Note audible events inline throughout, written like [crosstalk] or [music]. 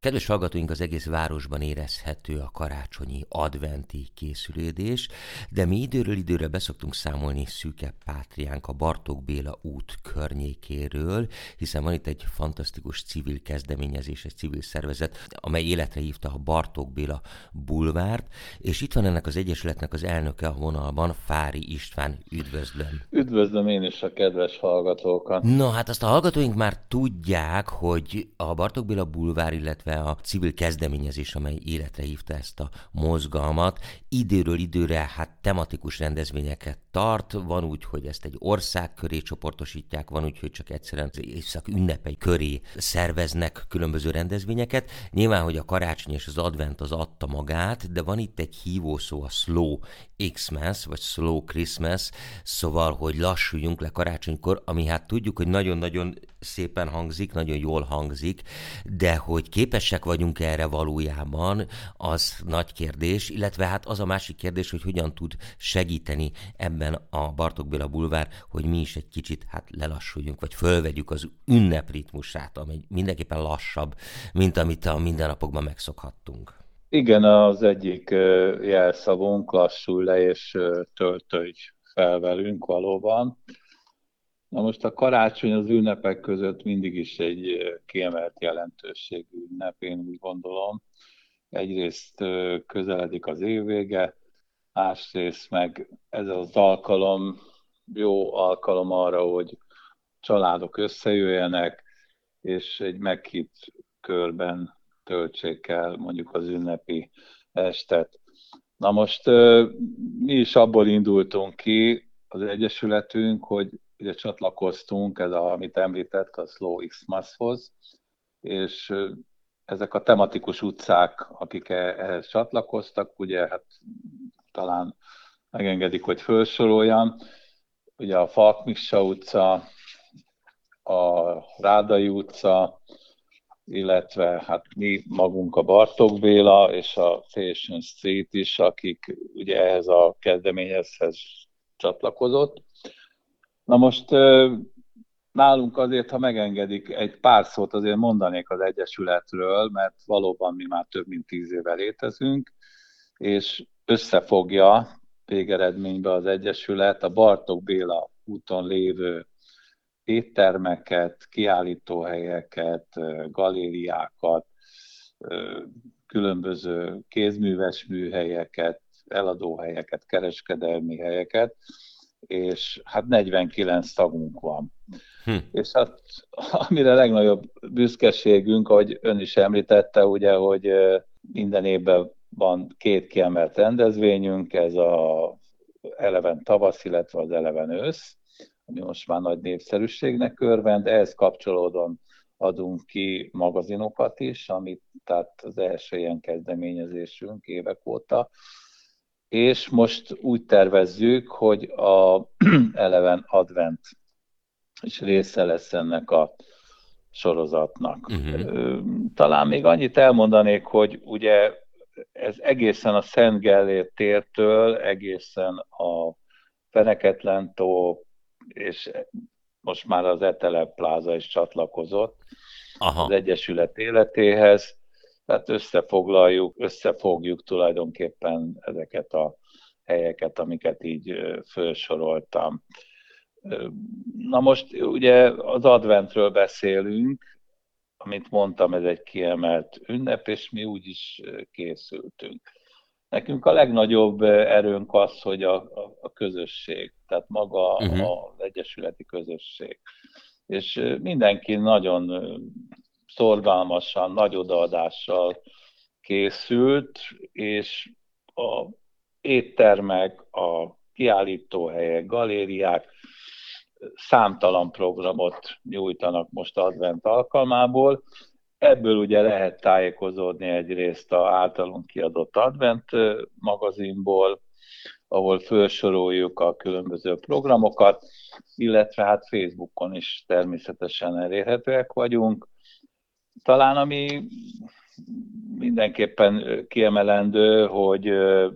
Kedves hallgatóink, az egész városban érezhető a karácsonyi adventi készülődés, de mi időről időre beszoktunk számolni szűke pátriánk a Bartók Béla út környékéről, hiszen van itt egy fantasztikus civil kezdeményezés, egy civil szervezet, amely életre hívta a Bartók Béla bulvárt, és itt van ennek az egyesületnek az elnöke a vonalban, Fári István, üdvözlöm. Üdvözlöm én is a kedves hallgatókat. No, hát azt a hallgatóink már tudják, hogy a Bartók Béla bulvár, illetve illetve a civil kezdeményezés, amely életre hívta ezt a mozgalmat, időről időre hát tematikus rendezvényeket tart, van úgy, hogy ezt egy ország köré csoportosítják, van úgy, hogy csak egyszerűen az évszak ünnepei köré szerveznek különböző rendezvényeket. Nyilván, hogy a karácsony és az advent az adta magát, de van itt egy hívószó, a slow Xmas, vagy slow Christmas, szóval, hogy lassuljunk le karácsonykor, ami hát tudjuk, hogy nagyon-nagyon szépen hangzik, nagyon jól hangzik, de hogy képesek vagyunk erre valójában, az nagy kérdés, illetve hát az a másik kérdés, hogy hogyan tud segíteni ebben a Bartók Béla bulvár, hogy mi is egy kicsit hát lelassuljunk, vagy fölvegyük az ünnepritmusát, ami mindenképpen lassabb, mint amit a mindennapokban megszokhattunk. Igen, az egyik jelszavunk lassulj le és töltölj fel velünk valóban. Na most a karácsony az ünnepek között mindig is egy kiemelt jelentőségű ünnep, én úgy gondolom. Egyrészt közeledik az évvége, másrészt meg ez az alkalom jó alkalom arra, hogy családok összejöjjenek, és egy meghitt körben töltsék el mondjuk az ünnepi estet. Na most mi is abból indultunk ki, az Egyesületünk, hogy ugye csatlakoztunk, ez a, amit említett, a Slow Xmas-hoz, és ezek a tematikus utcák, akik e, ehhez csatlakoztak, ugye hát talán megengedik, hogy felsoroljam, ugye a Falkmissa utca, a Rádai utca, illetve hát mi magunk a Bartók Béla és a Fashion Street is, akik ugye ehhez a kezdeményezhez csatlakozott. Na most nálunk azért, ha megengedik, egy pár szót azért mondanék az Egyesületről, mert valóban mi már több mint tíz éve létezünk, és összefogja végeredményben az Egyesület a Bartók Béla úton lévő éttermeket, kiállítóhelyeket, galériákat, különböző kézműves műhelyeket, eladóhelyeket, kereskedelmi helyeket, és hát 49 tagunk van. Hm. És hát amire legnagyobb büszkeségünk, ahogy ön is említette, ugye, hogy minden évben van két kiemelt rendezvényünk, ez a eleven tavasz, illetve az eleven ősz, ami most már nagy népszerűségnek örvend, ehhez kapcsolódóan adunk ki magazinokat is, amit tehát az első ilyen kezdeményezésünk évek óta, és most úgy tervezzük, hogy a [clears throat] Eleven Advent is része lesz ennek a sorozatnak. Uh-huh. Talán még annyit elmondanék, hogy ugye ez egészen a Szent Gellért tértől, egészen a Feneketlen tó, és most már az Etele pláza is csatlakozott Aha. az Egyesület életéhez, tehát összefoglaljuk, összefogjuk tulajdonképpen ezeket a helyeket, amiket így felsoroltam. Na most ugye az adventről beszélünk, amit mondtam, ez egy kiemelt ünnep, és mi úgy is készültünk. Nekünk a legnagyobb erőnk az, hogy a, a, közösség, tehát maga uh-huh. az egyesületi közösség. És mindenki nagyon szorgalmasan, nagy odaadással készült, és a éttermek, a kiállítóhelyek, galériák számtalan programot nyújtanak most advent alkalmából. Ebből ugye lehet tájékozódni egyrészt a általunk kiadott advent magazinból, ahol felsoroljuk a különböző programokat, illetve hát Facebookon is természetesen elérhetőek vagyunk. Talán ami mindenképpen kiemelendő, hogy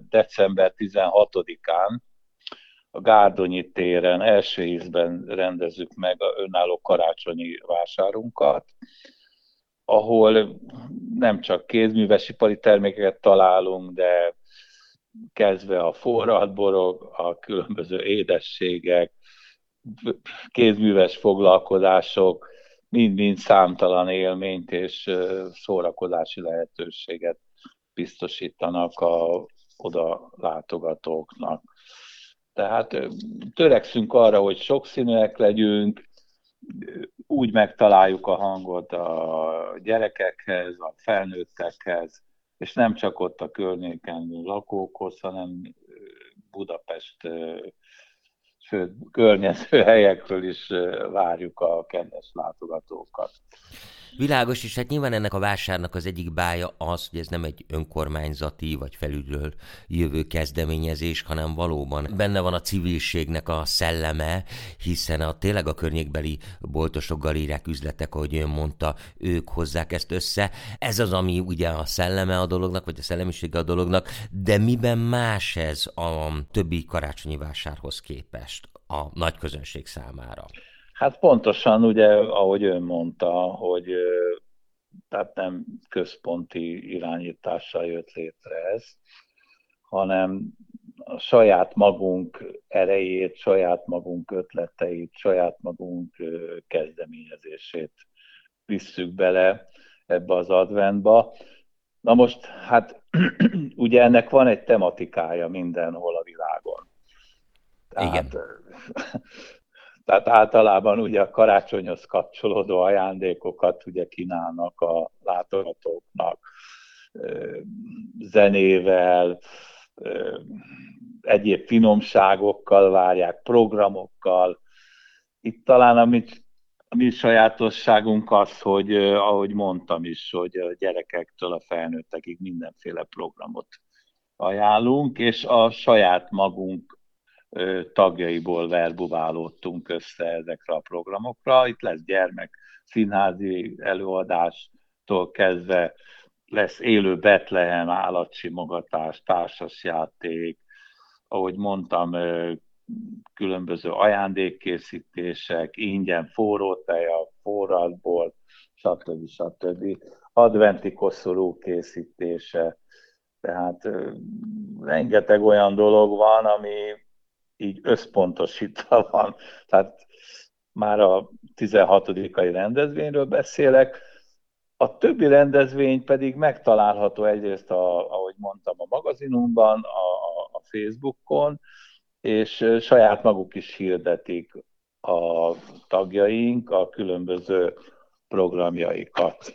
december 16-án a Gárdonyi téren első ízben rendezzük meg a önálló karácsonyi vásárunkat, ahol nem csak kézművesipari termékeket találunk, de kezdve a forradborok, a különböző édességek, kézműves foglalkozások, mind-mind számtalan élményt és szórakozási lehetőséget biztosítanak a oda látogatóknak. Tehát törekszünk arra, hogy sokszínűek legyünk, úgy megtaláljuk a hangot a gyerekekhez, a felnőttekhez, és nem csak ott a környéken lakókhoz, hanem Budapest sőt, környező helyekről is várjuk a kedves látogatókat. Világos, és hát nyilván ennek a vásárnak az egyik bája az, hogy ez nem egy önkormányzati vagy felülről jövő kezdeményezés, hanem valóban benne van a civilségnek a szelleme, hiszen a tényleg a környékbeli boltosok, galériák, üzletek, ahogy ön mondta, ők hozzák ezt össze. Ez az, ami ugye a szelleme a dolognak, vagy a szellemisége a dolognak, de miben más ez a többi karácsonyi vásárhoz képest a nagy közönség számára? Hát pontosan, ugye, ahogy ön mondta, hogy tehát nem központi irányítással jött létre ez, hanem a saját magunk erejét, saját magunk ötleteit, saját magunk kezdeményezését visszük bele ebbe az adventba. Na most, hát [clears throat] ugye ennek van egy tematikája mindenhol a világon. Tehát, Igen. Tehát általában ugye a karácsonyhoz kapcsolódó ajándékokat ugye kínálnak a látogatóknak zenével, egyéb finomságokkal várják, programokkal. Itt talán a mi, a mi sajátosságunk az, hogy ahogy mondtam is, hogy a gyerekektől a felnőttekig mindenféle programot ajánlunk, és a saját magunk tagjaiból verbuválódtunk össze ezekre a programokra. Itt lesz gyermek színházi előadástól kezdve lesz élő Betlehem, állatsimogatás, társasjáték, ahogy mondtam, különböző ajándékkészítések, ingyen forró tej a forradból, stb. stb. Adventi koszorú készítése, tehát rengeteg olyan dolog van, ami így összpontosítva van. Tehát már a 16. rendezvényről beszélek, a többi rendezvény pedig megtalálható egyrészt, a, ahogy mondtam, a magazinunkban, a, a Facebookon, és saját maguk is hirdetik a tagjaink a különböző programjaikat.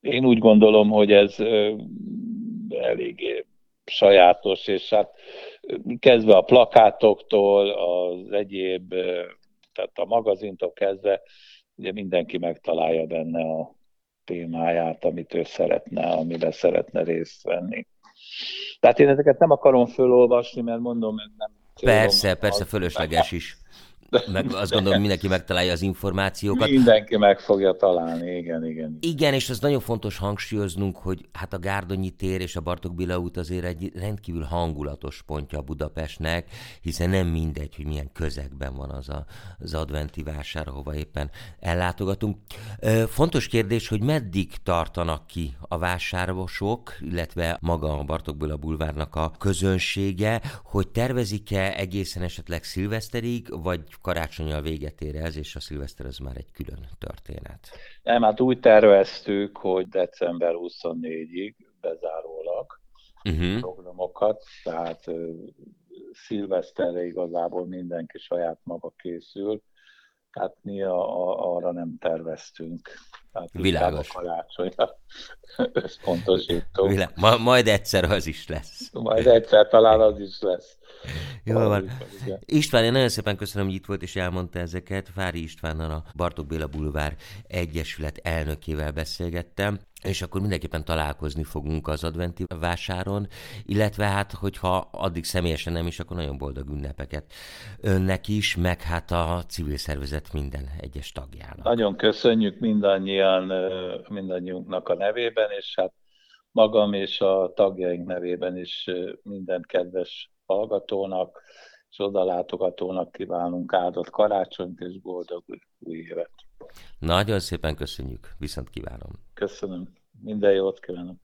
Én úgy gondolom, hogy ez eléggé sajátos, és hát kezdve a plakátoktól, az egyéb, tehát a magazintól kezdve, ugye mindenki megtalálja benne a témáját, amit ő szeretne, amiben szeretne részt venni. Tehát én ezeket nem akarom fölolvasni, mert mondom, ez nem... Persze, persze, fölösleges is meg azt gondolom, mindenki megtalálja az információkat. Mindenki meg fogja találni, igen, igen. Igen, és az nagyon fontos hangsúlyoznunk, hogy hát a Gárdonyi tér és a Bartok Billa út azért egy rendkívül hangulatos pontja Budapestnek, hiszen nem mindegy, hogy milyen közegben van az a, az adventi vásár, ahova éppen ellátogatunk. Fontos kérdés, hogy meddig tartanak ki a vásárosok, illetve maga a Bartok Billa bulvárnak a közönsége, hogy tervezik-e egészen esetleg szilveszterig, vagy karácsonyal véget ér ez, és a szilveszter az már egy külön történet. Nem, hát úgy terveztük, hogy december 24-ig bezárólag uh-huh. programokat, tehát szilveszterre igazából mindenki saját maga készül, tehát mi a, a, arra nem terveztünk. Tehát Világos. A karácsonyra [laughs] összpontosítunk. Ma, majd egyszer az is lesz. Majd egyszer talán az is lesz. Jó van. István, én nagyon szépen köszönöm, hogy itt volt és elmondta ezeket. Fári Istvánnal a Bartók Béla Bulvár Egyesület elnökével beszélgettem és akkor mindenképpen találkozni fogunk az adventi vásáron, illetve hát, hogyha addig személyesen nem is, akkor nagyon boldog ünnepeket önnek is, meg hát a civil szervezet minden egyes tagjának. Nagyon köszönjük mindannyian, mindannyiunknak a nevében, és hát magam és a tagjaink nevében is minden kedves hallgatónak és odalátogatónak kívánunk áldott karácsonyt és boldog új évet. Nagyon szépen köszönjük, viszont kívánom. Köszönöm. Minden jót kívánok.